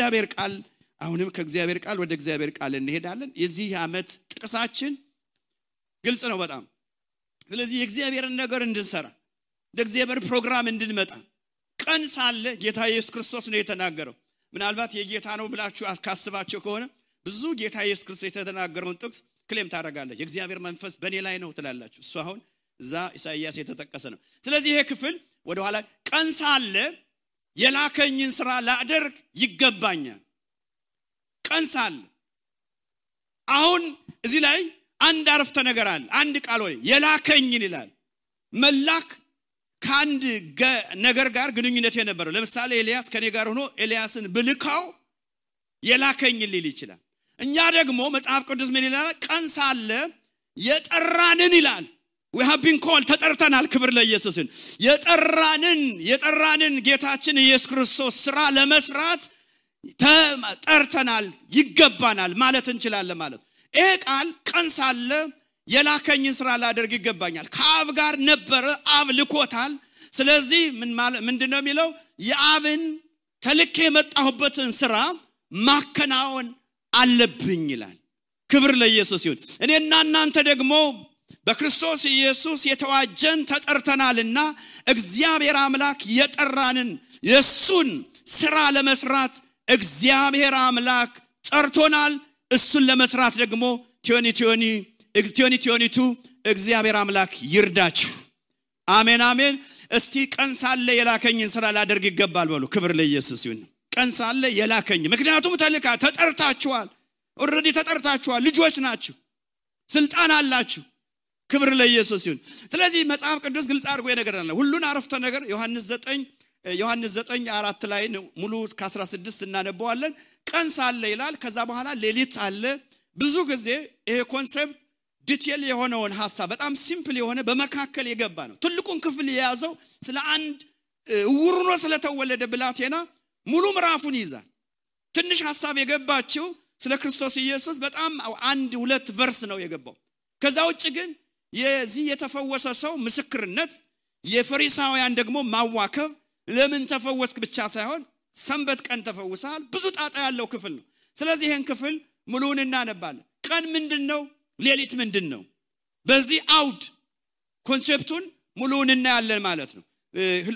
እግዚአብሔር ቃል አሁንም ከእግዚአብሔር ቃል ወደ እግዚአብሔር ቃል እንሄዳለን። የዚህ ዓመት ጥቅሳችን ግልጽ ነው በጣም። ስለዚህ የእግዚአብሔርን ነገር እንድንሰራ እንደ እግዚአብሔር ፕሮግራም እንድንመጣ ቀን ሳለ ጌታ ኢየሱስ ክርስቶስ ነው የተናገረው። ምናልባት የጌታ ነው ብላችሁ ካስባቸው ከሆነ ብዙ ጌታ ኢየሱስ ክርስቶስ የተናገረውን ጥቅስ ክሌም ታደርጋለች የእግዚአብሔር መንፈስ በእኔ ላይ ነው ትላላችሁ። እሱ አሁን እዛ ኢሳይያስ የተጠቀሰ ነው። ስለዚህ ይሄ ክፍል ወደኋላ ቀን ሳለ የላከኝን ስራ ላደርግ ይገባኛል። ቀን አሁን እዚህ ላይ አንድ አረፍተ ነገር አለ። አንድ ቃል ወይ የላከኝን ይላል። መላክ ከአንድ ነገር ጋር ግንኙነት የነበረው ለምሳሌ ኤልያስ ከኔ ጋር ሆኖ ኤልያስን ብልካው የላከኝን ሊል ይችላል። እኛ ደግሞ መጽሐፍ ቅዱስ ምን ይላል? ቀን የጠራንን ይላል we have been called ተጠርተናል ክብር ለኢየሱስን። የጠራንን የጠራንን ጌታችን ኢየሱስ ክርስቶስ ስራ ለመስራት ተጠርተናል ይገባናል ማለት እንችላለን ማለት ይሄ ቃል ቀን ሳለ የላከኝን ስራ ላደርግ ይገባኛል። ከአብ ጋር ነበረ አብ ልኮታል። ስለዚህ ምንድን ነው የሚለው? የአብን ተልኬ የመጣሁበትን ስራ ማከናወን አለብኝ ይላል። ክብር ለኢየሱስ ይሁን። እኔና እናንተ ደግሞ በክርስቶስ ኢየሱስ የተዋጀን ተጠርተናልና እግዚአብሔር አምላክ የጠራንን የእሱን ስራ ለመስራት እግዚአብሔር አምላክ ጠርቶናል። እሱን ለመስራት ደግሞ ቲዮኒ ቲዮኒ ቲዮኒ ቲዮኒቱ እግዚአብሔር አምላክ ይርዳችሁ። አሜን አሜን። እስቲ ቀን ሳለ የላከኝን ስራ ላደርግ ይገባል በሉ። ክብር ለኢየሱስ ይሁን። ቀን ሳለ የላከኝ ምክንያቱም ተልካ ተጠርታችኋል። already ተጠርታችኋል። ልጆች ናችሁ። ስልጣን አላችሁ ክብር ለኢየሱስ ይሁን። ስለዚህ መጽሐፍ ቅዱስ ግልጽ አድርጎ የነገር ሁሉን አረፍተ ነገር ዮሐንስ 9 ዮሐንስ 9 አራት ላይ ሙሉ ከ16 እናነበዋለን። ቀን ሳለ ይላል ከዛ በኋላ ሌሊት አለ። ብዙ ጊዜ ይሄ concept detail የሆነውን ሀሳብ በጣም simple የሆነ በመካከል የገባ ነው። ትልቁን ክፍል የያዘው ስለ አንድ እውር ሆኖ ስለተወለደ ብላቴና ሙሉ ምዕራፉን ይይዛል። ትንሽ ሀሳብ የገባችው ስለ ክርስቶስ ኢየሱስ በጣም አንድ ሁለት ቨርስ ነው የገባው። ከዛ ውጭ ግን የዚህ የተፈወሰ ሰው ምስክርነት የፈሪሳውያን ደግሞ ማዋከብ። ለምን ተፈወስክ ብቻ ሳይሆን ሰንበት ቀን ተፈውሰሃል። ብዙ ጣጣ ያለው ክፍል ነው። ስለዚህ ይህን ክፍል ሙሉውን እናነባለን። ቀን ምንድን ነው ሌሊት ምንድን ነው በዚህ አውድ ኮንሴፕቱን ሙሉውን እናያለን ማለት ነው።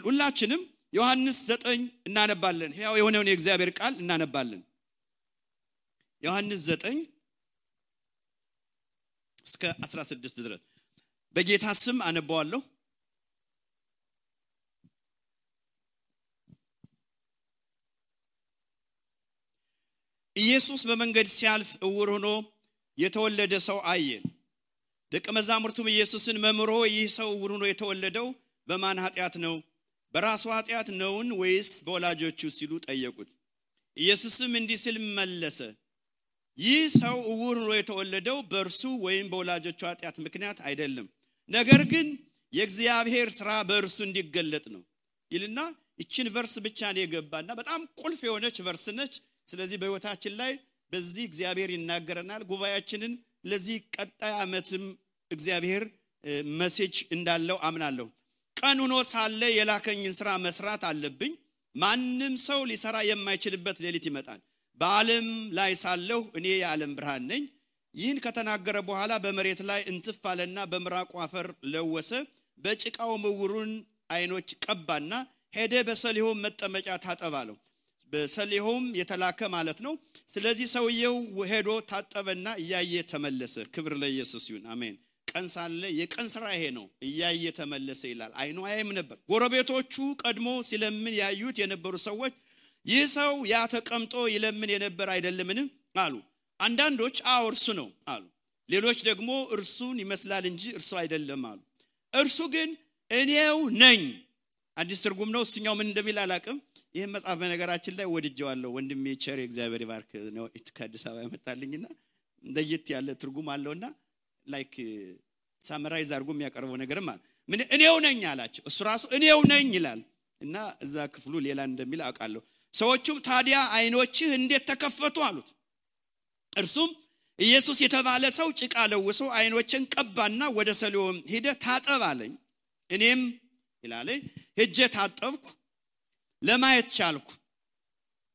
ሁላችንም ዮሐንስ ዘጠኝ እናነባለን። ያው የሆነውን የእግዚአብሔር ቃል እናነባለን። ዮሐንስ ዘጠኝ እስከ 16 ድረስ በጌታ ስም አነባዋለሁ ኢየሱስ በመንገድ ሲያልፍ እውር ሆኖ የተወለደ ሰው አየ ደቀ መዛሙርቱም ኢየሱስን መምሮ ይህ ሰው እውር ሆኖ የተወለደው በማን ኃጢአት ነው? በራሱ ኃጢአት ነውን ወይስ በወላጆቹ? ሲሉ ጠየቁት። ኢየሱስም እንዲህ ሲል መለሰ። ይህ ሰው እውር ሆኖ የተወለደው በእርሱ ወይም በወላጆቹ ኃጢአት ምክንያት አይደለም ነገር ግን የእግዚአብሔር ስራ በእርሱ እንዲገለጥ ነው ይልና ይችን verse ብቻ ነው የገባና በጣም ቁልፍ የሆነች verse ነች። ስለዚህ በህይወታችን ላይ በዚህ እግዚአብሔር ይናገረናል። ጉባኤያችንን ለዚህ ቀጣይ ዓመትም እግዚአብሔር መሴጅ እንዳለው አምናለሁ። ቀን ሆኖ ሳለ የላከኝን ስራ መስራት አለብኝ። ማንም ሰው ሊሰራ የማይችልበት ሌሊት ይመጣል። በዓለም ላይ ሳለሁ እኔ የዓለም ብርሃን ነኝ ይህን ከተናገረ በኋላ በመሬት ላይ እንትፍ አለና በምራቁ አፈር ለወሰ በጭቃው ምውሩን አይኖች ቀባና ሄደ በሰሊሆም መጠመጫ ታጠባለሁ በሰሊሆም የተላከ ማለት ነው። ስለዚህ ሰውየው ሄዶ ታጠበና እያየ ተመለሰ። ክብር ለኢየሱስ ይሁን አሜን። ቀን ሳለ የቀን ስራ ይሄ ነው። እያየ ተመለሰ ይላል። አይኑ አየም ነበር። ጎረቤቶቹ ቀድሞ ሲለምን ያዩት የነበሩ ሰዎች ይህ ሰው ያ ተቀምጦ ይለምን የነበር አይደለምን? አሉ አንዳንዶች አዎ እርሱ ነው አሉ። ሌሎች ደግሞ እርሱን ይመስላል እንጂ እርሱ አይደለም አሉ። እርሱ ግን እኔው ነኝ። አዲስ ትርጉም ነው። እሱኛው ምን እንደሚል አላቅም ይህን መጽሐፍ በነገራችን ላይ ወድጀዋለሁ ወንድሜ ቸር የእግዚአብሔር ባርክ ነው። ከአዲስ አበባ ያመጣልኝና ለየት ያለ ትርጉም አለውና like summarize አድርጎ የሚያቀርበው ነገርም አለ። ምን እኔው ነኝ አላቸው። እሱ ራሱ እኔው ነኝ ይላል። እና እዛ ክፍሉ ሌላ እንደሚል አውቃለሁ። ሰዎቹም ታዲያ አይኖችህ እንዴት ተከፈቱ አሉት እርሱም ኢየሱስ የተባለ ሰው ጭቃ ለውሶ አይኖችን ቀባና ወደ ሰሊሆም ሂደ ታጠብ አለኝ እኔም ይላለ ሄጄ ታጠብኩ ለማየት ቻልኩ።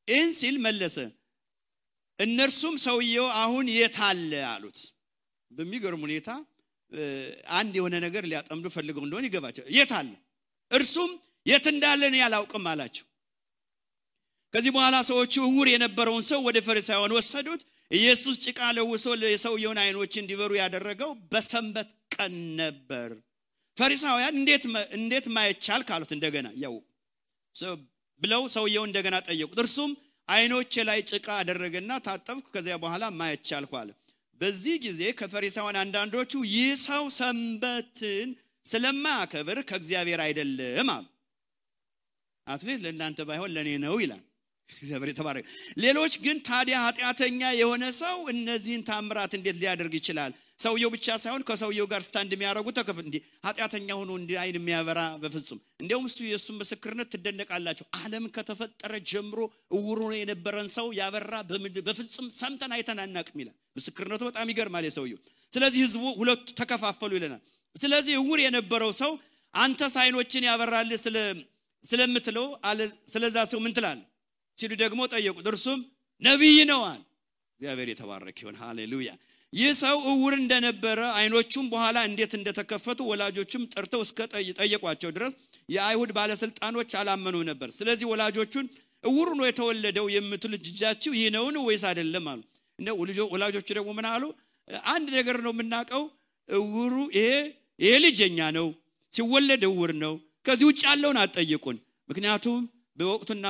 ይህን ሲል መለሰ። እነርሱም ሰውየው አሁን የት አለ አሉት። በሚገርም ሁኔታ አንድ የሆነ ነገር ሊያጠምዱ ፈልገው እንደሆነ ይገባቸው። የት አለ? እርሱም የት እንዳለ እኔ አላውቅም አላቸው። ከዚህ በኋላ ሰዎቹ እውር የነበረውን ሰው ወደ ፈሪሳውያን ወሰዱት ኢየሱስ ጭቃ ለውሶ የሰውየውን አይኖች እንዲበሩ ያደረገው በሰንበት ቀን ነበር። ፈሪሳውያን እንዴት ማየት ቻልክ? አሉት እንደገና። ያው ብለው ሰውየው እንደገና ጠየቁት። እርሱም አይኖቼ ላይ ጭቃ አደረገና ታጠብኩ ከዚያ በኋላ ማየት ቻልኩ አለ። በዚህ ጊዜ ከፈሪሳውያን አንዳንዶቹ ይህ ሰው ሰንበትን ስለማያከብር ከእግዚአብሔር አይደለም አሉ። at least ለእናንተ ባይሆን ለእኔ ነው ይላል እግዚአብሔር የተባረከ። ሌሎች ግን ታዲያ ኃጢአተኛ የሆነ ሰው እነዚህን ታምራት እንዴት ሊያደርግ ይችላል? ሰውየው ብቻ ሳይሆን ከሰውየው ጋር stand የሚያደርጉ ተከፍ እንዲ ኃጢአተኛ ሆኖ እንዲ አይን የሚያበራ በፍጹም። እንዲያውም እሱ የእሱን ምስክርነት ትደነቃላቸው አለም ከተፈጠረ ጀምሮ እውሮ የነበረን ሰው ያበራ በፍጹም ሰምተን አይተን አናቅም ይላል። ምስክርነቱ በጣም ይገርማል የሰውየው። ስለዚህ ህዝቡ ሁለቱ ተከፋፈሉ ይለናል። ስለዚህ እውር የነበረው ሰው አንተ ሳይኖችን ያበራል ስለምትለው ስለዛ ሰው ምን ትላል ሲሉ ደግሞ ጠየቁት። እርሱም ነቢይ ነዋል። እግዚአብሔር የተባረክ ይሆን ሃሌሉያ። ይህ ሰው እውር እንደነበረ አይኖቹም በኋላ እንዴት እንደተከፈቱ ወላጆቹም ጠርተው እስከ ጠየቋቸው ድረስ የአይሁድ ባለስልጣኖች አላመኑም ነበር። ስለዚህ ወላጆቹን እውር ነው የተወለደው የምትሉ ልጃችሁ ይህ ነውን ወይስ አይደለም አሉ። ወላጆቹ ደግሞ ምን አሉ? አንድ ነገር ነው የምናውቀው። እውሩ ይሄ ይሄ ልጅ የኛ ነው። ሲወለድ እውር ነው። ከዚህ ውጭ ያለውን አትጠይቁን። ምክንያቱም በወቅቱና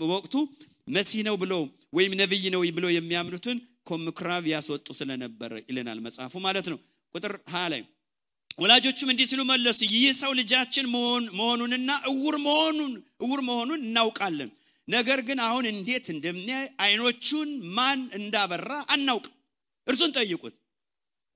በወቅቱ መሲህ ነው ብሎ ወይም ነብይ ነው ብሎ የሚያምኑትን ከምኩራብ ያስወጡ ስለነበረ ይለናል መጽሐፉ ማለት ነው። ቁጥር ሀያ ላይ ወላጆቹም እንዲህ ሲሉ መለሱ ይህ ሰው ልጃችን መሆኑንና እውር መሆኑን እውር መሆኑን እናውቃለን። ነገር ግን አሁን እንዴት እንደሚያይ አይኖቹን ማን እንዳበራ አናውቅ እርሱን ጠይቁት።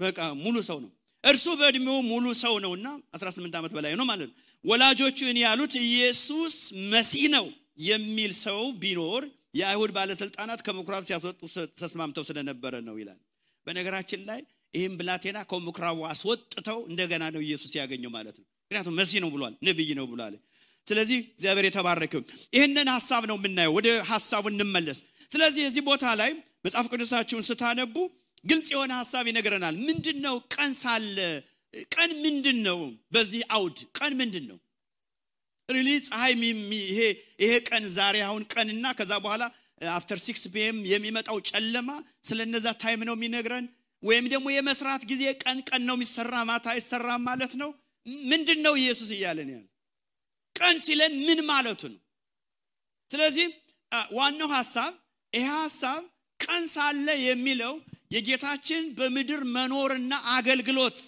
በቃ ሙሉ ሰው ነው። እርሱ በእድሜው ሙሉ ሰው ነውና 18 ዓመት በላይ ነው ማለት ነው ወላጆቹ እኔ ያሉት ኢየሱስ መሲህ ነው የሚል ሰው ቢኖር የአይሁድ ባለስልጣናት ከምኩራብ ሲያስወጡ ተስማምተው ስለነበረ ነው ይላል። በነገራችን ላይ ይህም ብላቴና ከምኩራቡ አስወጥተው እንደገና ነው ኢየሱስ ያገኘው ማለት ነው። ምክንያቱም መሲህ ነው ብሏል ነብይ ነው ብሏል። ስለዚህ እግዚአብሔር የተባረከው ይህንን ሀሳብ ነው የምናየው። ወደ ሀሳቡ እንመለስ። ስለዚህ እዚህ ቦታ ላይ መጽሐፍ ቅዱሳችሁን ስታነቡ ግልጽ የሆነ ሀሳብ ይነግረናል። ምንድን ነው ቀን ሳለ ቀን ምንድን ነው በዚህ አውድ ቀን ምንድን ነው really ፀሐይ ይሄ ይሄ ቀን ዛሬ አሁን ቀንና ከዛ በኋላ after six PM የሚመጣው ጨለማ ስለነዛ time ነው የሚነግረን? ወይም ደግሞ የመስራት ጊዜ ቀን ቀን ነው የሚሰራ ማታ አይሰራም ማለት ነው? ምንድን ነው ኢየሱስ እያለን ያለ? ቀን ሲለን ምን ማለቱ ነው? ስለዚህ ዋናው ሀሳብ ይሄ ሀሳብ ቀን ሳለ የሚለው የጌታችን በምድር መኖርና አገልግሎት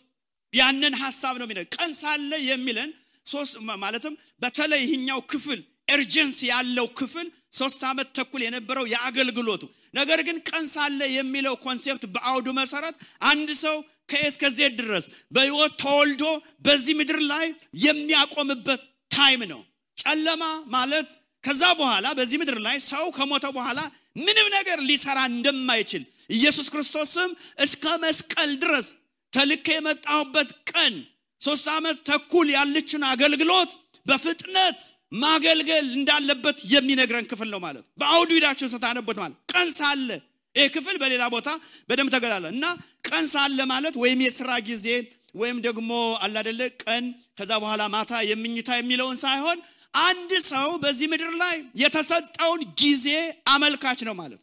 ያንን ሀሳብ ነው የሚለው። ቀን ሳለ የሚለን ሶስት ማለትም በተለይ ይህኛው ክፍል urgency ያለው ክፍል ሶስት ዓመት ተኩል የነበረው የአገልግሎቱ። ነገር ግን ቀን ሳለ የሚለው concept በአውዱ መሰረት አንድ ሰው ከ A እስከ Z ድረስ በህይወት ተወልዶ በዚህ ምድር ላይ የሚያቆምበት time ነው። ጨለማ ማለት ከዛ በኋላ በዚህ ምድር ላይ ሰው ከሞተ በኋላ ምንም ነገር ሊሰራ እንደማይችል ኢየሱስ ክርስቶስም እስከ መስቀል ድረስ ተልኬ የመጣሁበት ቀን ሶስት ዓመት ተኩል ያለችን አገልግሎት በፍጥነት ማገልገል እንዳለበት የሚነግረን ክፍል ነው ማለት። በአውዱ ሂዳችሁ ስታነቡት ማለት ቀን ሳለ ይህ ክፍል በሌላ ቦታ በደንብ ተገላለ እና ቀን ሳለ ማለት ወይም የስራ ጊዜ ወይም ደግሞ አላደለ ቀን ከዛ በኋላ ማታ የምኝታ የሚለውን ሳይሆን አንድ ሰው በዚህ ምድር ላይ የተሰጠውን ጊዜ አመልካች ነው ማለት።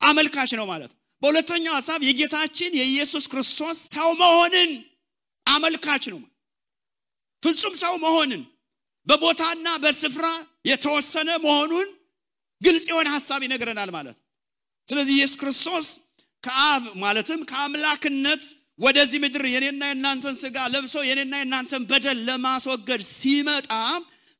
አመልካች ነው ማለት በሁለተኛው ሀሳብ የጌታችን የኢየሱስ ክርስቶስ ሰው መሆንን አመልካች ነው። ፍጹም ሰው መሆንን በቦታና በስፍራ የተወሰነ መሆኑን ግልጽ የሆነ ሀሳብ ይነግረናል ማለት ስለዚህ ኢየሱስ ክርስቶስ ከአብ ማለትም ከአምላክነት ወደዚህ ምድር የኔና የእናንተን ስጋ ለብሶ የኔና የእናንተን በደል ለማስወገድ ሲመጣ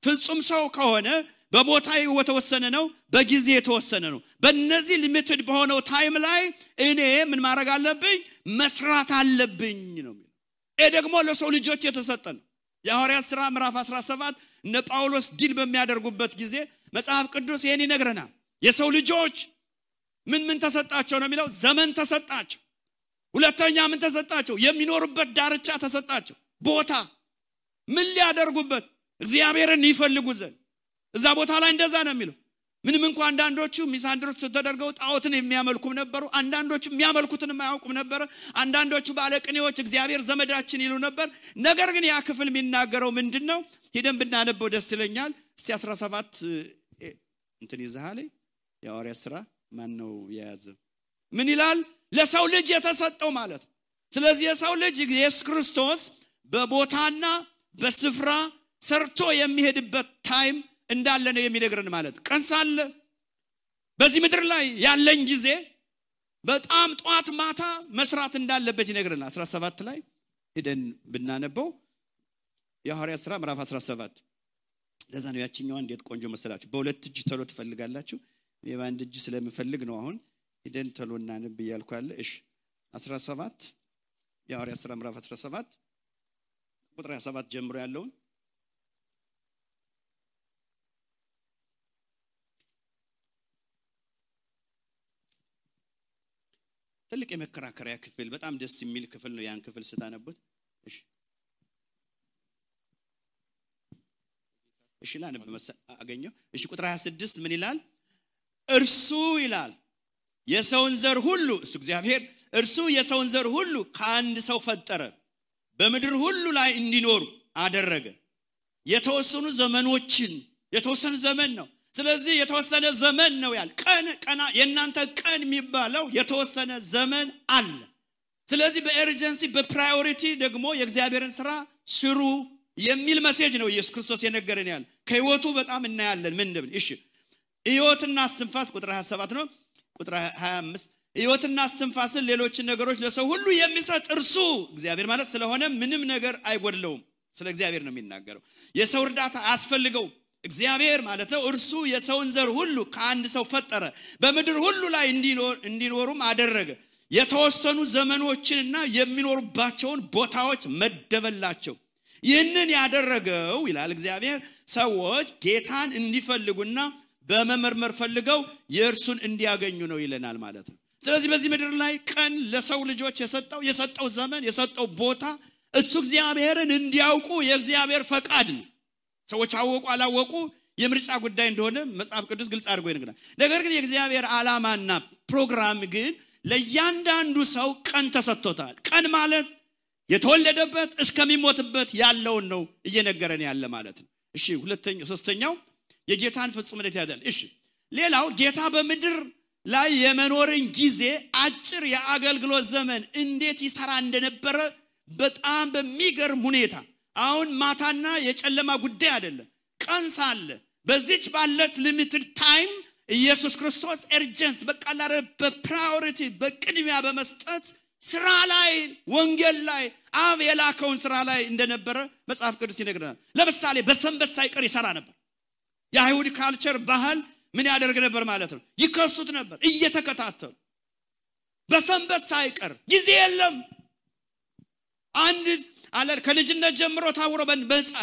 ፍጹም ሰው ከሆነ በቦታ የተወሰነ ነው በጊዜ የተወሰነ ነው። በእነዚህ ሊሚትድ በሆነው ታይም ላይ እኔ ምን ማድረግ አለብኝ? መስራት አለብኝ ነው ይህ ደግሞ ለሰው ልጆች የተሰጠ ነው። የሐዋርያት ሥራ ምዕራፍ 17 እነ ጳውሎስ ድል በሚያደርጉበት ጊዜ መጽሐፍ ቅዱስ ይህን ይነግረናል። የሰው ልጆች ምን ምን ተሰጣቸው ነው የሚለው? ዘመን ተሰጣቸው። ሁለተኛ ምን ተሰጣቸው? የሚኖሩበት ዳርቻ ተሰጣቸው። ቦታ ምን ሊያደርጉበት? እግዚአብሔርን ይፈልጉ ዘንድ እዛ ቦታ ላይ እንደዛ ነው የሚለው። ምንም እንኳ አንዳንዶቹ ሚሳንድሮች ተደርገው ጣዖትን የሚያመልኩም ነበሩ አንዳንዶቹ የሚያመልኩትንም አያውቁም ነበረ አንዳንዶቹ ባለቅኔዎች እግዚአብሔር ዘመዳችን ይሉ ነበር። ነገር ግን ያ ክፍል የሚናገረው ምንድን ነው ሂደን ብናነበው ደስ ይለኛል። እስቲ 17 እንትን ይዘሃለ የሐዋርያ ስራ ማን ነው የያዘ ምን ይላል? ለሰው ልጅ የተሰጠው ማለት ስለዚህ የሰው ልጅ ኢየሱስ ክርስቶስ በቦታና በስፍራ ሰርቶ የሚሄድበት ታይም እንዳለ ነው የሚነግረን ማለት። ቀን ሳለ በዚህ ምድር ላይ ያለኝ ጊዜ በጣም ጠዋት ማታ መስራት እንዳለበት ይነግረናል። 17 ላይ ሄደን ብናነበው የሐዋርያ ስራ ምዕራፍ 17 ለዛ ነው ያችኛዋ እንዴት ቆንጆ መሰላችሁ። በሁለት እጅ ተሎ ትፈልጋላችሁ? እኔ እጅ ስለምፈልግ ነው አሁን ሂደን ተሎ እናንብ እያልኩ ያለ። እሺ 17 የሐዋርያ ስራ ምዕራፍ 17 ቁጥር 27 ጀምሮ ያለውን ትልቅ የመከራከሪያ ክፍል በጣም ደስ የሚል ክፍል ነው ያን ክፍል ስታነቡት። እሺ እሺ ላነብ አገኘው። እሺ ቁጥር 26 ምን ይላል? እርሱ ይላል የሰውን ዘር ሁሉ እሱ እግዚአብሔር እርሱ የሰውን ዘር ሁሉ ከአንድ ሰው ፈጠረ በምድር ሁሉ ላይ እንዲኖሩ አደረገ። የተወሰኑ ዘመኖችን የተወሰነ ዘመን ነው ስለዚህ የተወሰነ ዘመን ነው ያል ቀን ቀና የእናንተ ቀን የሚባለው የተወሰነ ዘመን አለ። ስለዚህ በኤርጀንሲ በፕራዮሪቲ ደግሞ የእግዚአብሔርን ስራ ስሩ የሚል መሴጅ ነው ኢየሱስ ክርስቶስ የነገረን ያለ። ከህይወቱ በጣም እናያለን። ምን እንደምን? እሺ ህይወትና እስትንፋስ ቁጥር 27 ነው። ቁጥር 25 ህይወትና እስትንፋስን ሌሎችን ነገሮች ለሰው ሁሉ የሚሰጥ እርሱ እግዚአብሔር ማለት ስለሆነ ምንም ነገር አይጎድለውም። ስለ እግዚአብሔር ነው የሚናገረው። የሰው እርዳታ አያስፈልገው እግዚአብሔር ማለት ነው እርሱ የሰውን ዘር ሁሉ ከአንድ ሰው ፈጠረ በምድር ሁሉ ላይ እንዲኖሩም አደረገ። የተወሰኑ ዘመኖችንና የሚኖሩባቸውን ቦታዎች መደበላቸው። ይህንን ያደረገው ይላል እግዚአብሔር ሰዎች ጌታን እንዲፈልጉና በመመርመር ፈልገው የእርሱን እንዲያገኙ ነው ይለናል ማለት ነው። ስለዚህ በዚህ ምድር ላይ ቀን ለሰው ልጆች የሰጠው የሰጠው ዘመን የሰጠው ቦታ እሱ እግዚአብሔርን እንዲያውቁ የእግዚአብሔር ፈቃድ ነው ሰዎች አወቁ አላወቁ የምርጫ ጉዳይ እንደሆነ መጽሐፍ ቅዱስ ግልጽ አድርጎ ይነግራል ነገር ግን የእግዚአብሔር ዓላማና ፕሮግራም ግን ለእያንዳንዱ ሰው ቀን ተሰጥቶታል። ቀን ማለት የተወለደበት እስከሚሞትበት ያለውን ነው እየነገረን ያለ ማለት ነው። እሺ ሁለተኛው ሶስተኛው የጌታን ፍጹምነት ያዳል እሺ ሌላው ጌታ በምድር ላይ የመኖርን ጊዜ አጭር የአገልግሎት ዘመን እንዴት ይሰራ እንደነበረ በጣም በሚገርም ሁኔታ አሁን ማታና የጨለማ ጉዳይ አይደለም። ቀን ሳለ በዚች ባለት limited time ኢየሱስ ክርስቶስ urgency በቃላረ በ priority በቅድሚያ በመስጠት ስራ ላይ ወንጌል ላይ አብ የላከውን ስራ ላይ እንደነበረ መጽሐፍ ቅዱስ ይነግረናል። ለምሳሌ በሰንበት ሳይቀር ይሰራ ነበር። የአይሁድ culture ባህል ምን ያደርግ ነበር ማለት ነው? ይከሱት ነበር እየተከታተሉ። በሰንበት ሳይቀር ጊዜ የለም። አንድ አለ ከልጅነት ጀምሮ ታውሮ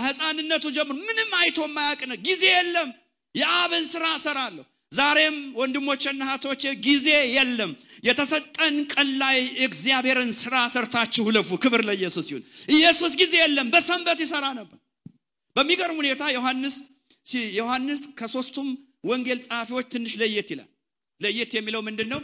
ህፃንነቱ ጀምሮ ምንም አይቶ ማያቅ ጊዜ የለም። የአብን ስራ ሰራለሁ ዛሬም ወንድሞችና እህቶቼ ጊዜ የለም። የተሰጠን ቀን ላይ እግዚአብሔርን ስራ ሰርታችሁ ለፉ። ክብር ለኢየሱስ ይሁን። ኢየሱስ ጊዜ የለም። በሰንበት ይሰራ ነበር። በሚገርም ሁኔታ ዮሐንስ ዮሐንስ ከሶስቱም ወንጌል ጸሐፊዎች ትንሽ ለየት ይላል። ለየት የሚለው ምንድን ነው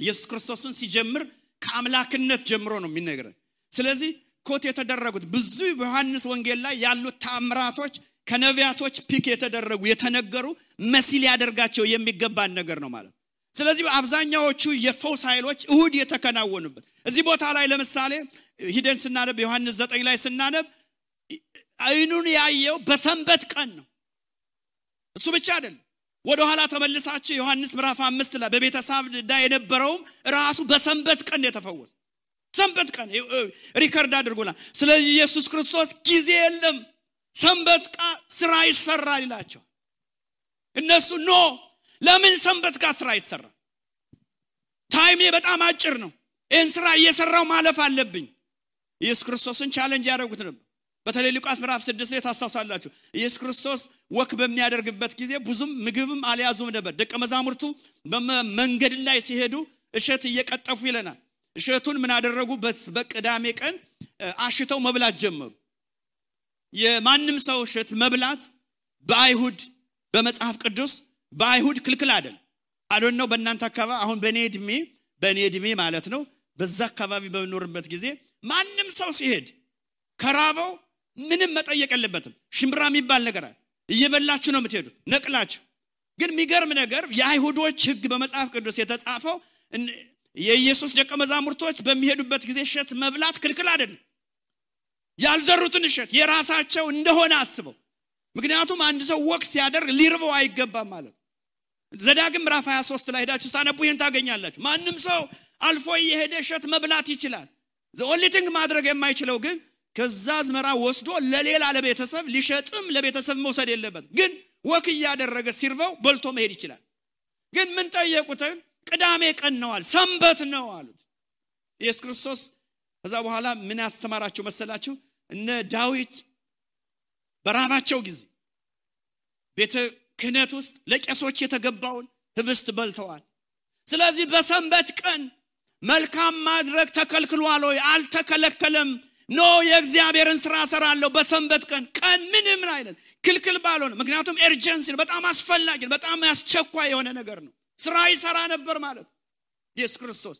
ኢየሱስ ክርስቶስን ሲጀምር ከአምላክነት ጀምሮ ነው የሚነግረን። ስለዚህ ኮት የተደረጉት ብዙ በዮሐንስ ወንጌል ላይ ያሉት ታምራቶች ከነቢያቶች ፒክ የተደረጉ የተነገሩ መሲል ያደርጋቸው የሚገባን ነገር ነው ማለት ስለዚህ አብዛኛዎቹ የፈውስ ኃይሎች እሁድ የተከናወኑበት እዚህ ቦታ ላይ ለምሳሌ ሂደን ስናነብ ዮሐንስ ዘጠኝ ላይ ስናነብ አይኑን ያየው በሰንበት ቀን ነው። እሱ ብቻ አይደለም። ወደ ኋላ ተመልሳችሁ ዮሐንስ ምዕራፍ አምስት ላይ በቤተሳብዳ የነበረውም ራሱ በሰንበት ቀን የተፈወሰ ሰንበት ቀን record አድርጎናል። ስለዚህ ኢየሱስ ክርስቶስ ጊዜ የለም። ሰንበት ቃ ስራ ይሰራል ይላቸው። እነሱ no ለምን ሰንበት ጋር ስራ ይሰራል? time ኤ በጣም አጭር ነው። ይህን ስራ እየሰራው ማለፍ አለብኝ። ኢየሱስ ክርስቶስን challenge ያደረጉት ነበር። በተለይ ሉቃስ ምዕራፍ ስድስት ላይ ታስታውሳላችሁ። ኢየሱስ ክርስቶስ walk በሚያደርግበት ጊዜ ብዙም ምግብም አልያዙም ነበር። ደቀ መዛሙርቱ መንገድ ላይ ሲሄዱ እሸት እየቀጠፉ ይለናል እሸቱን ምን አደረጉ? በቅዳሜ ቀን አሽተው መብላት ጀመሩ። የማንም ሰው እሸት መብላት በአይሁድ በመጽሐፍ ቅዱስ በአይሁድ ክልክል አይደል አዶን ነው በእናንተ አካባቢ አሁን በእኔ እድሜ በእኔ እድሜ ማለት ነው በዛ አካባቢ በምኖርበት ጊዜ ማንም ሰው ሲሄድ ከራበው ምንም መጠየቅ የለበትም። ሽምብራ የሚባል ነገር እየበላችሁ ነው የምትሄዱት ነቅላችሁ። ግን የሚገርም ነገር የአይሁዶች ህግ በመጽሐፍ ቅዱስ የተጻፈው የኢየሱስ ደቀ መዛሙርቶች በሚሄዱበት ጊዜ እሸት መብላት ክልክል አይደለም። ያልዘሩትን እሸት የራሳቸው እንደሆነ አስበው። ምክንያቱም አንድ ሰው ወቅት ሲያደርግ ሊርበው አይገባም ማለት ዘዳግም ምዕራፍ 23 ላይ ሄዳችሁ ስታነቡ ይህን ታገኛላችሁ። ማንም ሰው አልፎ እየሄደ እሸት መብላት ይችላል። only thing ማድረግ የማይችለው ግን ከዛ አዝመራ ወስዶ ለሌላ ለቤተሰብ ሊሸጥም ለቤተሰብ መውሰድ የለበት ግን walk እያደረገ ሲርበው በልቶ መሄድ ይችላል። ግን ምን ጠየቁት ቅዳሜ ቀን ነዋል ሰንበት ነው አሉት። ኢየሱስ ክርስቶስ ከዛ በኋላ ምን ያስተማራቸው መሰላችሁ? እነ ዳዊት በራባቸው ጊዜ ቤተ ክህነት ውስጥ ለቄሶች የተገባውን ህብስት በልተዋል። ስለዚህ በሰንበት ቀን መልካም ማድረግ ተከልክሏል ወይ? አልተከለከለም። no የእግዚአብሔርን ስራ ሰራለሁ በሰንበት ቀን። ቀን ምንም አይነት ክልክል ባልሆነ ምክንያቱም urgency በጣም አስፈላጊ በጣም አስቸኳይ የሆነ ነገር ነው ስራ ይሰራ ነበር ማለት ኢየሱስ ክርስቶስ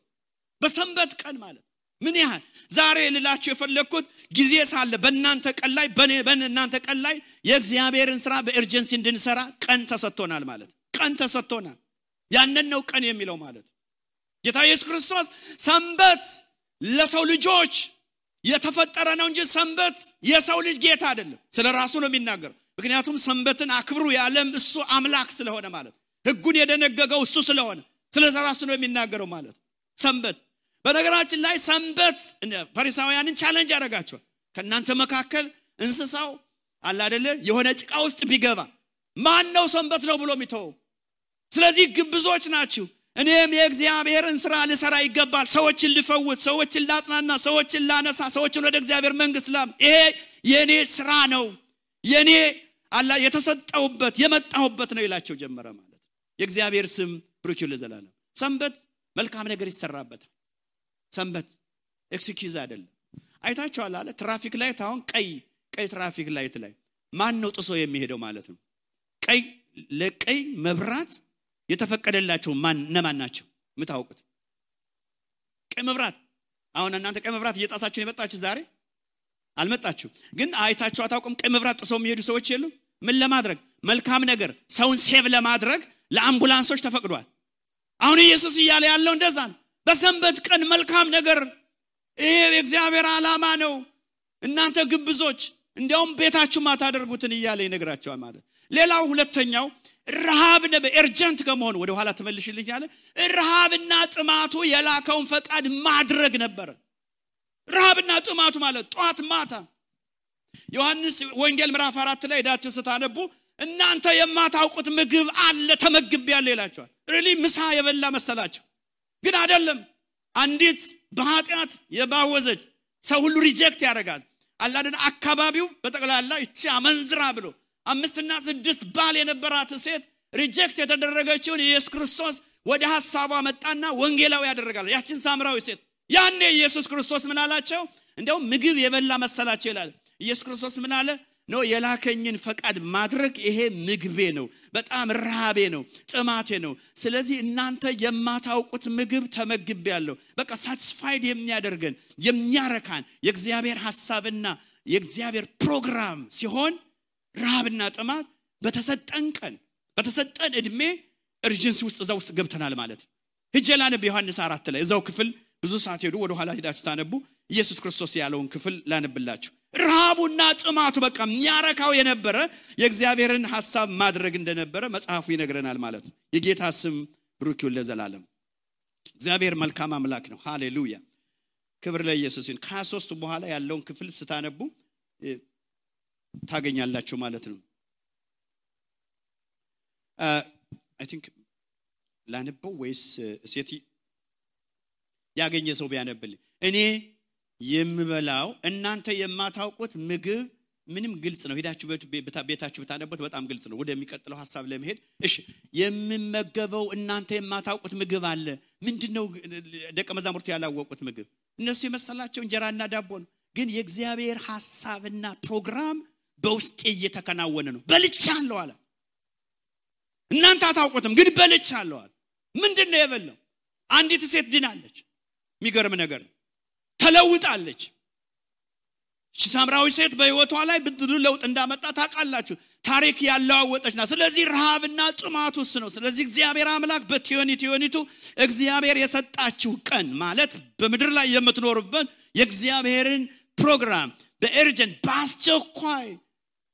በሰንበት ቀን ማለት ምን ያህል? ዛሬ ልላችሁ የፈለግኩት ጊዜ ሳለ በእናንተ ቀን ላይ በእናንተ ቀን ላይ የእግዚአብሔርን ስራ በኤርጀንሲ እንድንሰራ ቀን ተሰጥቶናል ማለት ቀን ተሰጥቶናል። ያንን ነው ቀን የሚለው ማለት ጌታ ኢየሱስ ክርስቶስ ሰንበት ለሰው ልጆች የተፈጠረ ነው እንጂ ሰንበት የሰው ልጅ ጌታ አይደለም። ስለ ራሱ ነው የሚናገረው። ምክንያቱም ሰንበትን አክብሩ ያለም እሱ አምላክ ስለሆነ ማለት ህጉን የደነገገው እሱ ስለሆነ ስለ ራሱ ነው የሚናገረው ማለት። ሰንበት በነገራችን ላይ ሰንበት ፈሪሳውያንን ቻለንጅ ያደረጋቸዋል። ከእናንተ መካከል እንስሳው አላደለ የሆነ ጭቃ ውስጥ ቢገባ ማን ነው ሰንበት ነው ብሎ የሚተወው? ስለዚህ ግብዞች ናችሁ። እኔም የእግዚአብሔርን ስራ ልሰራ ይገባል። ሰዎችን ልፈውት ሰዎችን ላጽናና ሰዎችን ላነሳ ሰዎችን ወደ እግዚአብሔር መንግስት ላም። ይሄ የእኔ ስራ ነው። የእኔ አላ የተሰጠውበት የመጣሁበት ነው ይላቸው ጀመረ ማለት የእግዚአብሔር ስም ብሩክ ለዘላለም። ሰንበት መልካም ነገር ይሰራበታል። ሰንበት excuse አይደለም። አይታችኋል አለ traffic light አሁን ቀይ ቀይ traffic light ላይ ማን ነው ጥሶ የሚሄደው ማለት ነው? ቀይ ለቀይ መብራት የተፈቀደላቸው ማን እነማን ናቸው? የምታውቁት? ቀይ መብራት። አሁን እናንተ ቀይ መብራት እየጣሳችሁ የመጣችሁ ዛሬ? አልመጣችሁ ግን አይታችሁ አታውቁም ቀይ መብራት ጥሰው የሚሄዱ ሰዎች የሉም? ምን ለማድረግ? መልካም ነገር ሰውን save ለማድረግ ለአምቡላንሶች ተፈቅዷል። አሁን ኢየሱስ እያለ ያለው እንደዛ ነው። በሰንበት ቀን መልካም ነገር። ይሄ የእግዚአብሔር ዓላማ ነው። እናንተ ግብዞች እንዲያውም ቤታችሁ ማታደርጉትን እያለ ይነግራቸዋል ማለት ሌላው ሁለተኛው ረሃብ urgent ከመሆኑ ወደ ኋላ ትመልሽልኝ አለ። ረሃብና ጥማቱ የላከውን ፈቃድ ማድረግ ነበረ። ረሃብና ጥማቱ ማለት ጧት ማታ። ዮሐንስ ወንጌል ምዕራፍ አራት ላይ ሄዳችሁ ስታነቡ እናንተ የማታውቁት ምግብ አለ ተመግብ ያለ ይላቸዋል። really ምሳ የበላ መሰላቸው ግን አይደለም። አንዲት በኃጢአት የባወዘች ሰው ሁሉ reject ያደርጋል። አላደን አካባቢው በጠቅላላ ይቺ አመንዝራ ብሎ አምስትና ስድስት ባል የነበራት ሴት reject የተደረገችውን ኢየሱስ ክርስቶስ ወደ ሀሳቧ መጣና ወንጌላዊ ያደረጋል ያችን ሳምራዊ ሴት ያኔ ኢየሱስ ክርስቶስ ምን አላቸው? እንዲያውም ምግብ የበላ መሰላቸው ይላል። ኢየሱስ ክርስቶስ ምን አለ no የላከኝን ፈቃድ ማድረግ ይሄ ምግቤ ነው። በጣም ረሃቤ ነው ጥማቴ ነው። ስለዚህ እናንተ የማታውቁት ምግብ ተመግቤ ያለው በቃ satisfied የሚያደርገን የሚያረካን የእግዚአብሔር ሀሳብና የእግዚአብሔር ፕሮግራም ሲሆን ረሃብና ጥማት በተሰጠን ቀን በተሰጠን እድሜ እርጅንሲ ውስጥ እዛ ውስጥ ገብተናል ማለት ህጀ ላነብ ዮሐንስ አራት ላይ እዛው ክፍል ብዙ ሰዓት ሄዱ ወደ ኋላ ሄዳ ስታነቡ ኢየሱስ ክርስቶስ ያለውን ክፍል ላነብላችሁ ረሃቡና ጥማቱ በቃ የሚያረካው የነበረ የእግዚአብሔርን ሀሳብ ማድረግ እንደነበረ መጽሐፉ ይነግረናል ማለት ነው። የጌታ ስም ብሩክ ይሁን ለዘላለም። እግዚአብሔር መልካም አምላክ ነው። ሃሌሉያ። ክብር ለኢየሱስ ይሁን። ከሀያ ሶስቱ በኋላ ያለውን ክፍል ስታነቡ ታገኛላችሁ ማለት ነው። I think ላነበው ወይስ ሴት ያገኘ ሰው ቢያነብል እኔ የምበላው እናንተ የማታውቁት ምግብ ምንም ግልጽ ነው። ሄዳችሁ ቤታችሁ ብታነቡት በጣም ግልጽ ነው። ወደሚቀጥለው ሀሳብ ለመሄድ እሺ የምመገበው እናንተ የማታውቁት ምግብ አለ። ምንድነው ደቀ መዛሙርቱ ያላወቁት ምግብ? እነሱ የመሰላቸው እንጀራና ዳቦ ነው። ግን የእግዚአብሔር ሀሳብና ፕሮግራም በውስጤ እየተከናወነ ነው። በልቻለሁ አለ። እናንተ አታውቁትም ግን በልቻለዋል ምንድን ነው የበላው? አንዲት ሴት ድናለች። የሚገርም ነገር ተለውጣለች። ሳምራዊ ሴት በህይወቷ ላይ ብዙ ለውጥ እንዳመጣ ታውቃላችሁ። ታሪክ ያለዋወጠች ናት። ስለዚህ ረሃብና ጥማት ውስጥ ነው። ስለዚህ እግዚአብሔር አምላክ በቲዮኒ ቲዮኒቱ እግዚአብሔር የሰጣችሁ ቀን ማለት በምድር ላይ የምትኖሩበት የእግዚአብሔርን ፕሮግራም በ urgent በአስቸኳይ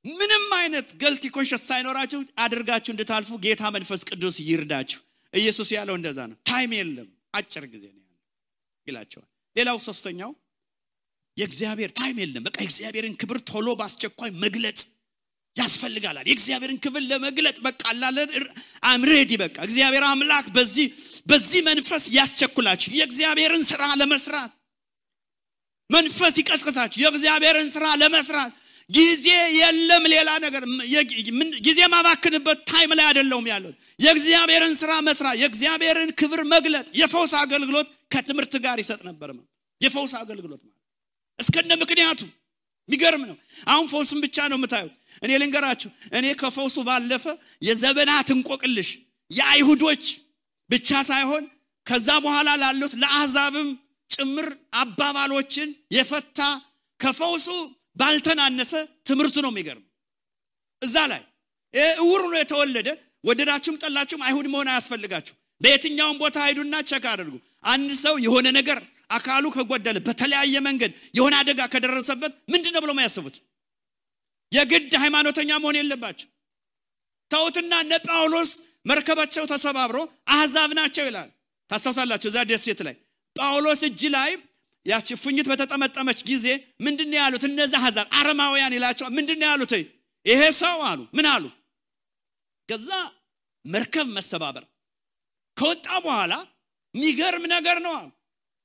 ምንም አይነት guilty conscience ሳይኖራችሁ አድርጋችሁ እንድታልፉ ጌታ መንፈስ ቅዱስ ይርዳችሁ። ኢየሱስ ያለው እንደዛ ነው። time የለም። አጭር ጊዜ ነው ይላቸዋል ሌላው ሶስተኛው የእግዚአብሔር time የለም። በቃ የእግዚአብሔርን ክብር ቶሎ በአስቸኳይ መግለጥ ያስፈልጋላል የእግዚአብሔርን ክብር ለመግለጥ በቃ አላለ I'm ready በቃ። እግዚአብሔር አምላክ በዚህ በዚህ መንፈስ ያስቸኩላችሁ። የእግዚአብሔርን ስራ ለመስራት መንፈስ ይቀስቅሳችሁ። የእግዚአብሔርን ስራ ለመስራት ጊዜ የለም ሌላ ነገር። ጊዜ ማባክንበት time ላይ አይደለውም ያለው የእግዚአብሔርን ስራ መስራት የእግዚአብሔርን ክብር መግለጥ የፈውስ አገልግሎት ከትምህርት ጋር ይሰጥ ነበር የፈውስ አገልግሎት ማለት። እስከነ ምክንያቱ የሚገርም ነው። አሁን ፈውስን ብቻ ነው የምታዩት። እኔ ልንገራችሁ እኔ ከፈውሱ ባለፈ የዘመናት እንቆቅልሽ የአይሁዶች ብቻ ሳይሆን ከዛ በኋላ ላሉት ለአሕዛብም ጭምር አባባሎችን የፈታ ከፈውሱ ባልተናነሰ ትምህርቱ ነው የሚገርም። እዛ ላይ እውር ነው የተወለደ። ወደዳችሁም ጠላችሁም አይሁድ መሆን አያስፈልጋችሁ። በየትኛውም ቦታ ሂዱና ቸክ አድርጉ። አንድ ሰው የሆነ ነገር አካሉ ከጎደለ በተለያየ መንገድ የሆነ አደጋ ከደረሰበት ምንድን ነው ብሎ ያስቡት የግድ ሃይማኖተኛ መሆን የለባቸው። ተውትና እነ ጳውሎስ መርከባቸው ተሰባብሮ አህዛብ ናቸው ይላል። ታስታውሳላቸው እዛ ደሴት ላይ ጳውሎስ እጅ ላይ ያቺ ፉኝት በተጠመጠመች ጊዜ ምንድን ያሉት? እነዚህ አህዛብ አረማውያን ይላቸዋል። ምንድን ያሉት? ይሄ ሰው አሉ። ምን አሉ? ከዛ መርከብ መሰባበር። ከወጣ በኋላ የሚገርም ነገር ነው አሉ።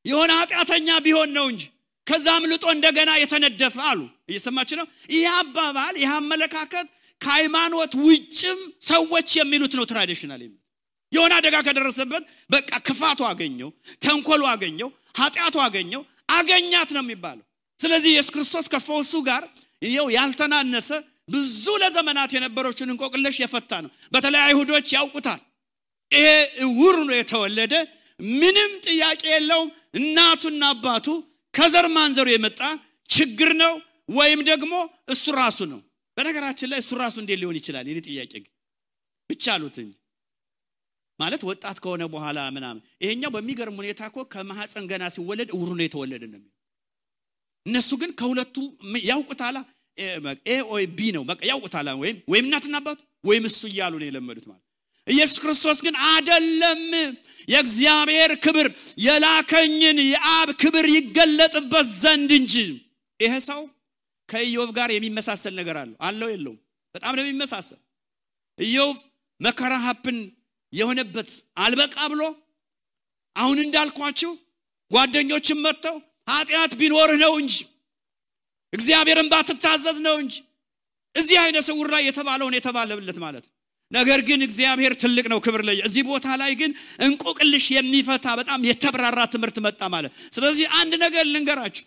የሆነ ኃጢአተኛ ቢሆን ነው እንጂ ከዛ አምልጦ እንደገና የተነደፈ አሉ። እየሰማች ነው? ይህ አባባል ይህ አመለካከት ከሃይማኖት ውጭም ሰዎች የሚሉት ነው ትራዲሽናል የሆነ አደጋ ከደረሰበት በቃ ክፋቱ አገኘው ተንኮሉ አገኘው ኃጢአቱ አገኘው አገኛት ነው የሚባለው። ስለዚህ ኢየሱስ ክርስቶስ ከፈውሱ ጋር ይው ያልተናነሰ ብዙ ለዘመናት የነበሮችን እንቆቅለሽ የፈታ ነው። በተለይ አይሁዶች ያውቁታል። ይሄ እውር ነው የተወለደ ምንም ጥያቄ የለውም። እናቱና አባቱ ከዘር ማንዘሩ የመጣ ችግር ነው ወይም ደግሞ እሱ ራሱ ነው። በነገራችን ላይ እሱ ራሱ እንዴት ሊሆን ይችላል? ይህ ጥያቄ ግን ብቻ አሉት እንጂ ማለት ወጣት ከሆነ በኋላ ምናምን። ይሄኛው በሚገርም ሁኔታ እኮ ከማህፀን ገና ሲወለድ እውሩ ነው የተወለደ ነው እነሱ ግን ከሁለቱም ያውቁታላ? A or B ነው በቃ ያውቁታላ? ወይም ወይም እናትና አባቱ ወይም እሱ እያሉ ነው የለመዱት ማለት ኢየሱስ ክርስቶስ ግን አደለም የእግዚአብሔር ክብር የላከኝን የአብ ክብር ይገለጥበት ዘንድ እንጂ። ይሄ ሰው ከኢዮብ ጋር የሚመሳሰል ነገር አለው? አለው የለውም። በጣም ነው የሚመሳሰል። ኢዮብ መከራ ሀፕን የሆነበት አልበቃ ብሎ አሁን እንዳልኳችሁ ጓደኞችን መጥተው ኃጢአት ቢኖርህ ነው እንጂ እግዚአብሔርን ባትታዘዝ ነው እንጂ እዚህ አይነ ስውር ላይ የተባለውን የተባለለት ማለት ነገር ግን እግዚአብሔር ትልቅ ነው ክብር ላይ እዚህ ቦታ ላይ ግን እንቆቅልሽ የሚፈታ በጣም የተብራራ ትምህርት መጣ ማለት ስለዚህ አንድ ነገር ልንገራችሁ።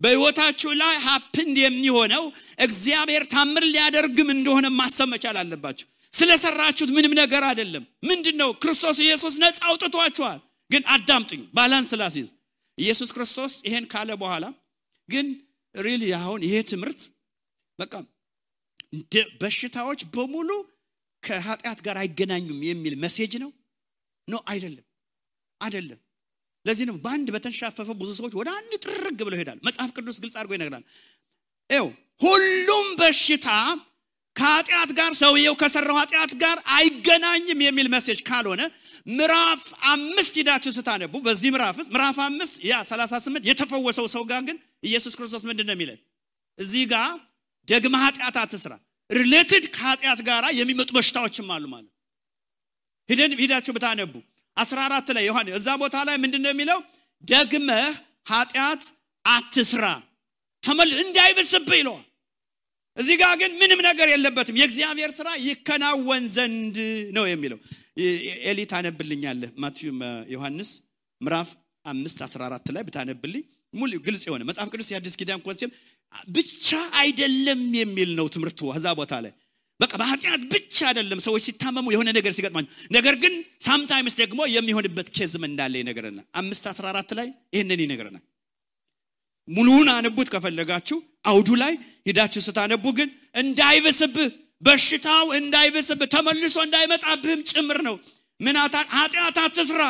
በህይወታችሁ ላይ happened የሚሆነው እግዚአብሔር ታምር ሊያደርግም እንደሆነ ማሰብ መቻል አለባችሁ ስለሰራችሁት ምንም ነገር አይደለም። ምንድን ነው ክርስቶስ ኢየሱስ ነፃ አውጥቷችኋል። ግን አዳምጡኝ balance ላሲዝ ኢየሱስ ክርስቶስ ይሄን ካለ በኋላ ግን really አሁን ይሄ ትምህርት በቃ በሽታዎች በሙሉ ከኃጢአት ጋር አይገናኙም የሚል message ነው? no አይደለም አይደለም። ለዚህ ነው በአንድ በተንሻፈፈ ብዙ ሰዎች ወደ አንድ ጥርግ ብለው ይሄዳል መጽሐፍ ቅዱስ ግልጽ አድርጎ ይነግራል። ው ሁሉም በሽታ ከኃጢአት ጋር ሰውየው ከሰራው ኃጢአት ጋር አይገናኝም የሚል message ካልሆነ ምዕራፍ አምስት ሂዳችሁ ስታነቡ በዚህ ምዕራፍ ውስጥ ምዕራፍ አምስት ያ 38 የተፈወሰው ሰው ጋር ግን ኢየሱስ ክርስቶስ ምንድን ነው የሚለን? እዚህ ጋር ደግመ ኃጢአት አትስራ related ከኃጢአት ጋር የሚመጡ በሽታዎችም አሉ ማለት ሂደን ሂዳችሁ ብታነቡ 14 ላይ ዮሐን እዛ ቦታ ላይ ምንድን ነው የሚለው? ደግመህ ኃጢአት አትስራ ተመል እንዳይብስብህ ይለዋል እዚህ ጋር ግን ምንም ነገር የለበትም። የእግዚአብሔር ስራ ይከናወን ዘንድ ነው የሚለው። ኤሊ ታነብልኛለህ? ማቴዎ ዮሐንስ ምዕራፍ አምስት 14 ላይ ብታነብልኝ ሙሉ ግልጽ የሆነ መጽሐፍ ቅዱስ የአዲስ ኪዳን concept ብቻ አይደለም የሚል ነው ትምህርቱ እዛ ቦታ ላይ። በቃ በኃጢአት ብቻ አይደለም ሰዎች ሲታመሙ የሆነ ነገር ሲገጥማቸው። ነገር ግን sometimes ደግሞ የሚሆንበት case ም እንዳለ ይነግረናል። አምስት አስራ አራት ላይ ይህንን ይነግረናል። ሙሉውን አነቡት ከፈለጋችሁ አውዱ ላይ ሂዳችሁ ስታነቡ ግን እንዳይብስብህ በሽታው እንዳይብስብህ ተመልሶ እንዳይመጣብህም ጭምር ነው። ምን ኃጢአት አትስራ።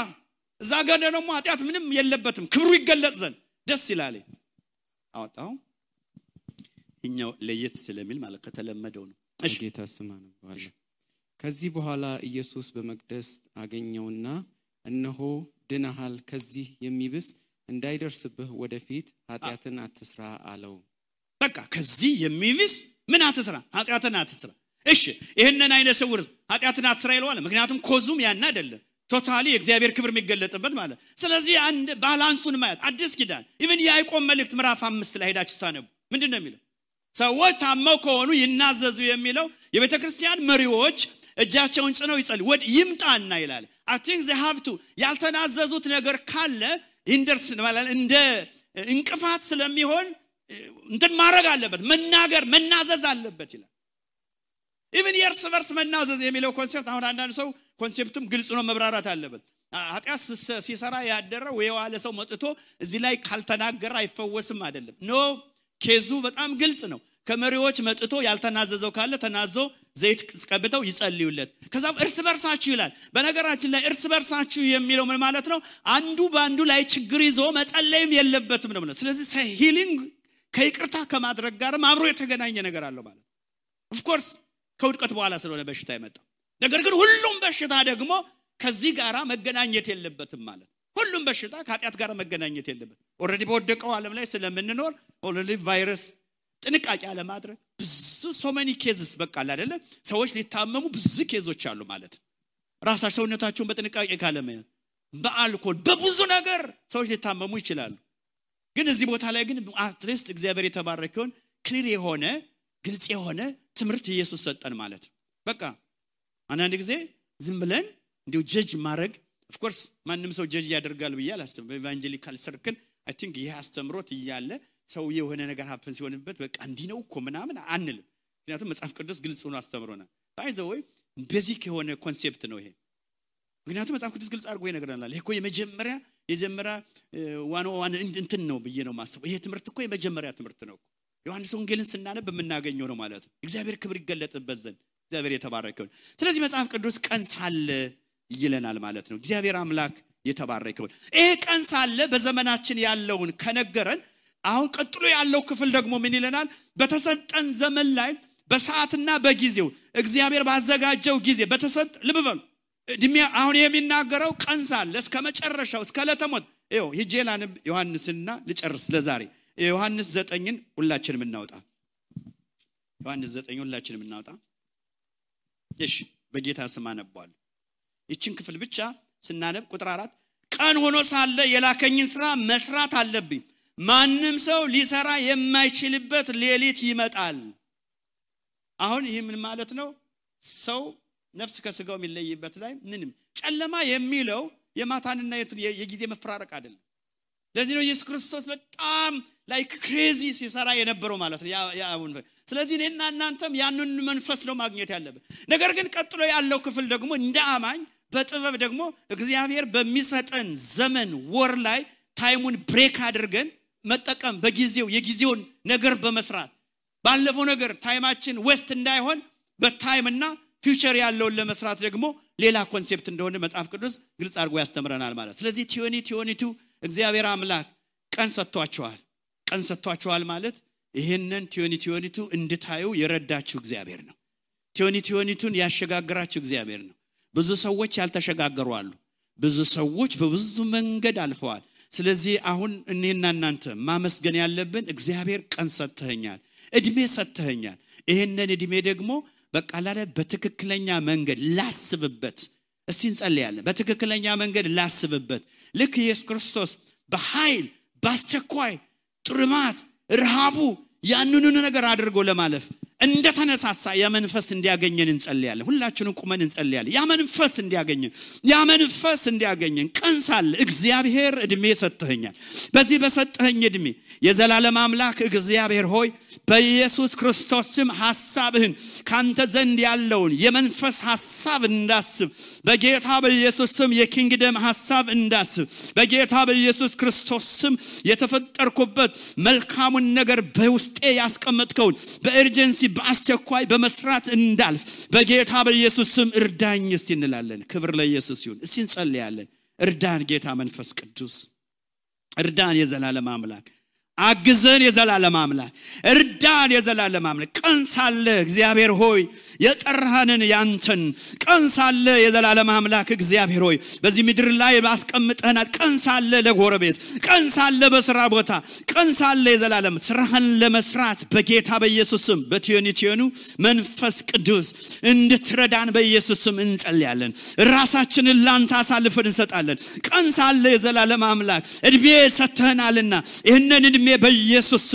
እዛ ጋር ደግሞ ኃጢአት ምንም የለበትም። ክብሩ ይገለጽ ዘንድ ደስ ይላል። አወጣው። ይኛው ለየት ስለሚል ማለት ከተለመደው ነው። ጌታ አነባለሁ። ከዚህ በኋላ ኢየሱስ በመቅደስ አገኘውና እነሆ ድነሃል ከዚህ የሚብስ እንዳይደርስብህ ወደፊት ኃጢአትን አትስራ አለው በቃ ከዚህ የሚብስ ምን አትስራ? ኃጢአትን አትስራ። እሺ ይህንን አይነ ስውር ኃጢአትን አትስራ ይለዋል። ምክንያቱም cause ኡም ያን አይደለም። totally የእግዚአብሔር ክብር የሚገለጥበት ማለት ስለዚህ አንድ balance ኡን ማየት አዲስ ኪዳን። even የያዕቆብ መልእክት ምዕራፍ አምስት ላይ ሄዳችሁ ስታነቡ ምንድን ነው የሚለው? ሰዎች ታመው ከሆኑ ይናዘዙ የሚለው የቤተ ክርስቲያን መሪዎች እጃቸውን ጭነው ይጸል ወድ ይምጣና ይላል። አይ ዘ ሀብቱ ያልተናዘዙት ነገር ካለ hinders እንደ እንቅፋት ስለሚሆን እንትን ማድረግ አለበት መናገር መናዘዝ አለበት ይላል። even የእርስ በርስ መናዘዝ የሚለው concept አሁን አንዳንድ ሰው concept ኡም ግልጽ ነው መብራራት አለበት። ኃጢአት ሲሰራ ያደረ የዋለ ሰው መጥቶ እዚህ ላይ ካልተናገረ አይፈወስም አይደለም። no case ኡ በጣም ግልጽ ነው። ከመሪዎች መጥቶ ያልተናዘዘው ካለ ተናዞ ዘይት ቀብተው ይጸልዩለት። ከዛም እርስ በርሳችሁ ይላል። በነገራችን ላይ እርስ በርሳችሁ የሚለው ምን ማለት ነው? አንዱ በአንዱ ላይ ችግር ይዞ መጸለይም የለበትም ነው ስለዚህ healing ከይቅርታ ከማድረግ ጋርም አብሮ የተገናኘ ነገር አለው ማለት of course ከውድቀት በኋላ ስለሆነ በሽታ የመጣው። ነገር ግን ሁሉም በሽታ ደግሞ ከዚህ ጋር መገናኘት የለበትም ማለት ሁሉም በሽታ ከኃጢአት ጋር መገናኘት የለበት already በወደቀው ዓለም ላይ ስለምንኖር already ቫይረስ ጥንቃቄ አለማድረግ። ብዙ so many cases በቃል አይደለ? ሰዎች ሊታመሙ ብዙ case ኦች አሉ ማለት ራሳቸው ሰውነታቸውን በጥንቃቄ ካለመያዝ በአልኮል በብዙ ነገር ሰዎች ሊታመሙ ይችላሉ ግን እዚህ ቦታ ላይ ግን at least እግዚአብሔር የተባረከውን clear የሆነ ግልጽ የሆነ ትምህርት ኢየሱስ ሰጠን ማለት ነው። በቃ አንዳንድ ጊዜ ዝም ብለን እንዲሁ judge ማድረግ of course ማንም ሰው ጀጅ ያደርጋል ብዬ አላስብም። በ evangelical circle I think ይህ አስተምሮት እያለ ሰው የሆነ ነገር happen ሲሆንበት በቃ እንዲህ ነው እኮ ምናምን አንልም። ምክንያቱም መጽሐፍ ቅዱስ ግልጽ ሆኖ አስተምሮናል። by the way basic የሆነ concept ነው ይሄ። ምክንያቱም መጽሐፍ ቅዱስ ግልጽ አድርጎ ይነግረናል። እኮ የመጀመሪያ የጀመሪያ one one እንትን ነው ብዬ ነው ማስበው ይሄ ትምህርት እኮ የመጀመሪያ ትምህርት ነው ዮሐንስ ወንጌልን ስናነብ የምናገኘው ነው ማለት ነው። እግዚአብሔር ክብር ይገለጥበት ዘንድ እግዚአብሔር የተባረከውን። ስለዚህ መጽሐፍ ቅዱስ ቀን ሳለ ይለናል ማለት ነው። እግዚአብሔር አምላክ የተባረከውን። ይሄ ቀን ሳለ በዘመናችን ያለውን ከነገረን አሁን ቀጥሎ ያለው ክፍል ደግሞ ምን ይለናል? በተሰጠን ዘመን ላይ በሰዓትና በጊዜው እግዚአብሔር ባዘጋጀው ጊዜ በተሰጥ ልብ በሉ እድሜ አሁን የሚናገረው ቀን ሳለ እስከ መጨረሻው እስከ ለተሞት ይው ሂጄ ላንብ ዮሐንስና ልጨርስ ለዛሬ። የዮሐንስ ዘጠኝን ሁላችንም እናውጣ። ዮሐንስ ዘጠኝ ሁላችንም እናውጣ። እሺ በጌታ ስም አነቧል ይችን ክፍል ብቻ ስናነብ ቁጥር አራት ቀን ሆኖ ሳለ የላከኝን ስራ መስራት አለብኝ። ማንም ሰው ሊሰራ የማይችልበት ሌሊት ይመጣል። አሁን ይህ ምን ማለት ነው? ሰው ነፍስ ከስጋው የሚለይበት ላይ ምንም። ጨለማ የሚለው የማታንና የጊዜ መፈራረቅ አይደለም። ለዚህ ነው ኢየሱስ ክርስቶስ በጣም like crazy ሲሰራ የነበረው ማለት ነው የአቡን ስለዚህ እኔና እናንተም ያንን መንፈስ ነው ማግኘት ያለብን። ነገር ግን ቀጥሎ ያለው ክፍል ደግሞ እንደ አማኝ በጥበብ ደግሞ እግዚአብሔር በሚሰጠን ዘመን ወር ላይ time ኡን break አድርገን መጠቀም በጊዜው የጊዜውን ነገር በመስራት ባለፈው ነገር time ኣችን waste እንዳይሆን በ time ና future ያለውን ለመስራት ደግሞ ሌላ concept እንደሆነ መጽሐፍ ቅዱስ ግልጽ አድርጎ ያስተምረናል ማለት ስለዚህ twenty twenty-two እግዚአብሔር አምላክ ቀን ሰጥቷቸዋል። ቀን ሰጥቷቸዋል ማለት ይህንን twenty twenty-two እንድታዩ የረዳችሁ እግዚአብሔር ነው። ቲዮኒ ቲዮኒቱን ያሸጋግራችሁ እግዚአብሔር ነው። ብዙ ሰዎች ያልተሸጋገሩ አሉ። ብዙ ሰዎች በብዙ መንገድ አልፈዋል። ስለዚህ አሁን እኔና እናንተ ማመስገን ያለብን እግዚአብሔር ቀን ሰጥተኸኛል እድሜ ሰጥተኸኛል። ይህንን እድሜ ደግሞ በቃላለ በትክክለኛ መንገድ ላስብበት። እስቲ እንጸልያለን። በትክክለኛ መንገድ ላስብበት። ልክ ኢየሱስ ክርስቶስ በኃይል በአስቸኳይ ጥርማት ረሃቡ ያንኑን ነገር አድርጎ ለማለፍ እንደተነሳሳ ያ መንፈስ እንዲያገኘን እንጸልያለን። ሁላችንም ቁመን እንጸልያለን። ያ መንፈስ እንዲያገኘን ያ መንፈስ እንዲያገኘን ቀን ሳለ እግዚአብሔር እድሜ ሰጥተኸኛል። በዚህ በሰጠኸኝ እድሜ የዘላለም አምላክ እግዚአብሔር ሆይ በኢየሱስ ክርስቶስ ስም ሐሳብህን ካንተ ዘንድ ያለውን የመንፈስ ሐሳብ እንዳስብ በጌታ በኢየሱስ ስም የኪንግደም ሐሳብ እንዳስብ በጌታ በኢየሱስ ክርስቶስ ስም የተፈጠርኩበት መልካሙን ነገር በውስጤ ያስቀመጥከውን በኤርጀንሲ በአስቸኳይ በመስራት እንዳልፍ በጌታ በኢየሱስ ስም እርዳኝ እስቲ እንላለን። ክብር ለኢየሱስ ይሁን። እስቲ እንጸልያለን። እርዳን ጌታ መንፈስ ቅዱስ እርዳን የዘላለም አምላክ አግዘን የዘላለም አምላክ እርዳን የዘላለም አምላክ ቀን ሳለ እግዚአብሔር ሆይ የጠራህንን ያንተን ቀን ሳለ የዘላለም አምላክ እግዚአብሔር ሆይ በዚህ ምድር ላይ አስቀምጠናል። ቀን ሳለ ለጎረቤት፣ ቀን ሳለ በስራ ቦታ፣ ቀን ሳለ የዘላለም ስራህን ለመስራት በጌታ በኢየሱስ ስም በቲዮኒቲዮኑ መንፈስ ቅዱስ እንድትረዳን በኢየሱስ እንጸልያለን። ራሳችንን ላንተ አሳልፈን እንሰጣለን። ቀን ሳለ የዘላለም አምላክ እድሜ ሰጥተህናልና ይህንን እድሜ በኢየሱስ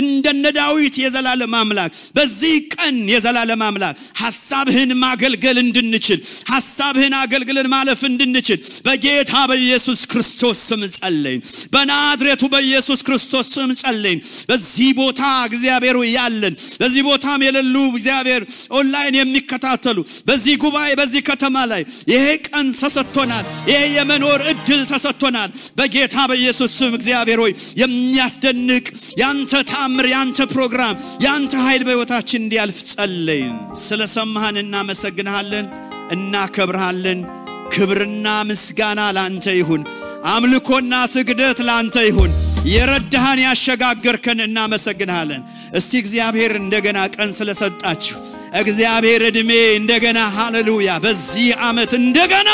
እንደነ ዳዊት የዘላለም አምላክ በዚህ ቀን የዘላለም አምላክ ሐሳብህን ማገልገል እንድንችል ሐሳብህን አገልግለን ማለፍ እንድንችል በጌታ በኢየሱስ ክርስቶስ ስም ጸለይን። በናዝሬቱ በኢየሱስ ክርስቶስ ስም ጸለይን። በዚህ ቦታ እግዚአብሔር ያለን በዚህ ቦታም የሌሉ እግዚአብሔር ኦንላይን የሚከታተሉ በዚህ ጉባኤ በዚህ ከተማ ላይ ይሄ ቀን ተሰጥቶናል። ይሄ የመኖር እድል ተሰጥቶናል። በጌታ በኢየሱስ ስም እግዚአብሔር ሆይ የሚያስደንቅ ያንተ ታምር፣ ያንተ ፕሮግራም፣ ያንተ ኃይል በሕይወታችን እንዲያልፍ ጸለይን። ስለሰማህን እናመሰግንሃለን፣ እናከብርሃለን። ክብርና ምስጋና ላንተ ይሁን። አምልኮና ስግደት ላንተ ይሁን። የረዳህን ያሸጋገርከን እናመሰግንሃለን። እስቲ እግዚአብሔር እንደገና ቀን ስለሰጣችሁ እግዚአብሔር ዕድሜ እንደገና ሃሌሉያ በዚህ ዓመት እንደገና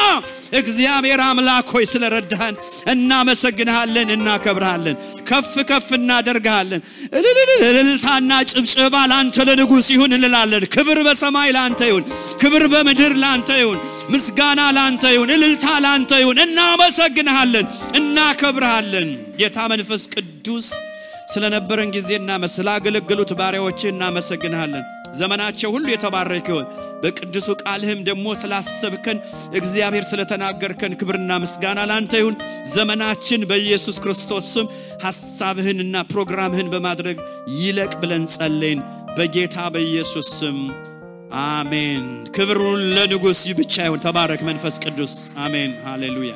እግዚአብሔር አምላክ ሆይ ስለረዳህን እናመሰግንሃለን፣ እናከብርሃለን፣ ከፍ ከፍ እናደርግሃለን። እልልታና ጭብጭባ ላንተ ለንጉሥ ይሁን እንላለን። ክብር በሰማይ ላንተ ይሁን፣ ክብር በምድር ላንተ ይሁን፣ ምስጋና ላንተ ይሁን፣ እልልታ ላንተ ይሁን። እናመሰግንሃለን፣ እናከብርሃለን። ጌታ መንፈስ ቅዱስ ስለነበረን ጊዜና ስላገለገሉት ባሪያዎች እናመሰግንሃለን። ዘመናቸው ሁሉ የተባረከ ይሁን። በቅዱሱ ቃልህም ደግሞ ስላሰብከን እግዚአብሔር ስለተናገርከን ክብርና ምስጋና ላንተ ይሁን። ዘመናችን በኢየሱስ ክርስቶስ ስም ሐሳብህንና ፕሮግራምህን በማድረግ ይለቅ ብለን ጸለይን። በጌታ በኢየሱስ ስም አሜን። ክብሩን ለንጉሥ ብቻ ይሁን። ተባረክ መንፈስ ቅዱስ። አሜን። ሃሌሉያ